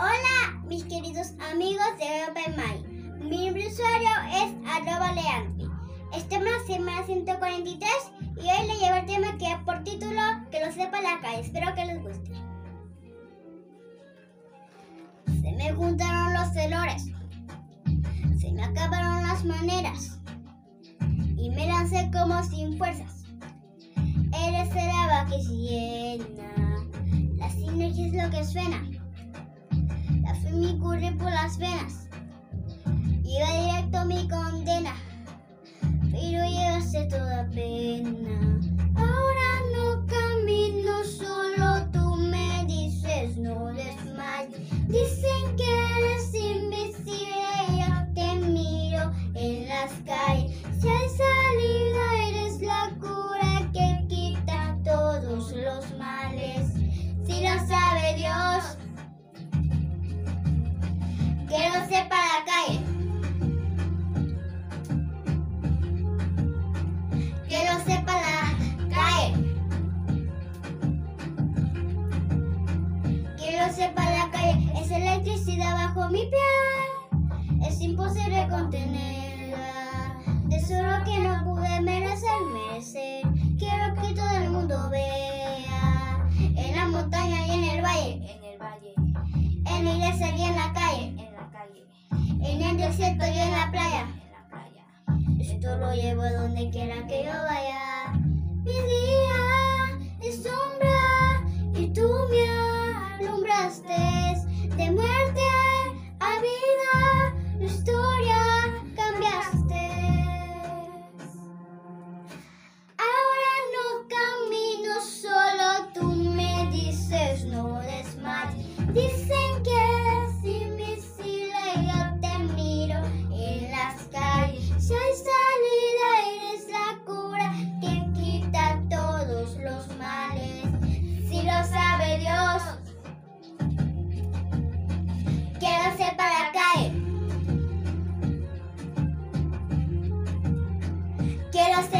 Hola, mis queridos amigos de OpenMy. Mi usuario es arroba leampi. Estamos en semana 143 y hoy le llevo el tema que por título Que lo sepa la calle. Espero que les guste. Se me juntaron los celores. Se me acabaron las maneras. Y me lancé como sin fuerzas. Eres el agua que llena. La sinergia es lo que suena las venas. Iba Que lo sepa la calle. Que lo sepa la calle. Que lo sepa la calle. Es electricidad bajo mi piel. Es imposible contenerla. De solo que no pude merecer, merecer. Quiero que todo el mundo vea. En la montaña y en el valle. En el valle. En la iglesia y en la calle en el desierto y en la playa. Esto lo llevo donde quiera que yo vaya. Mi día es sombra quiero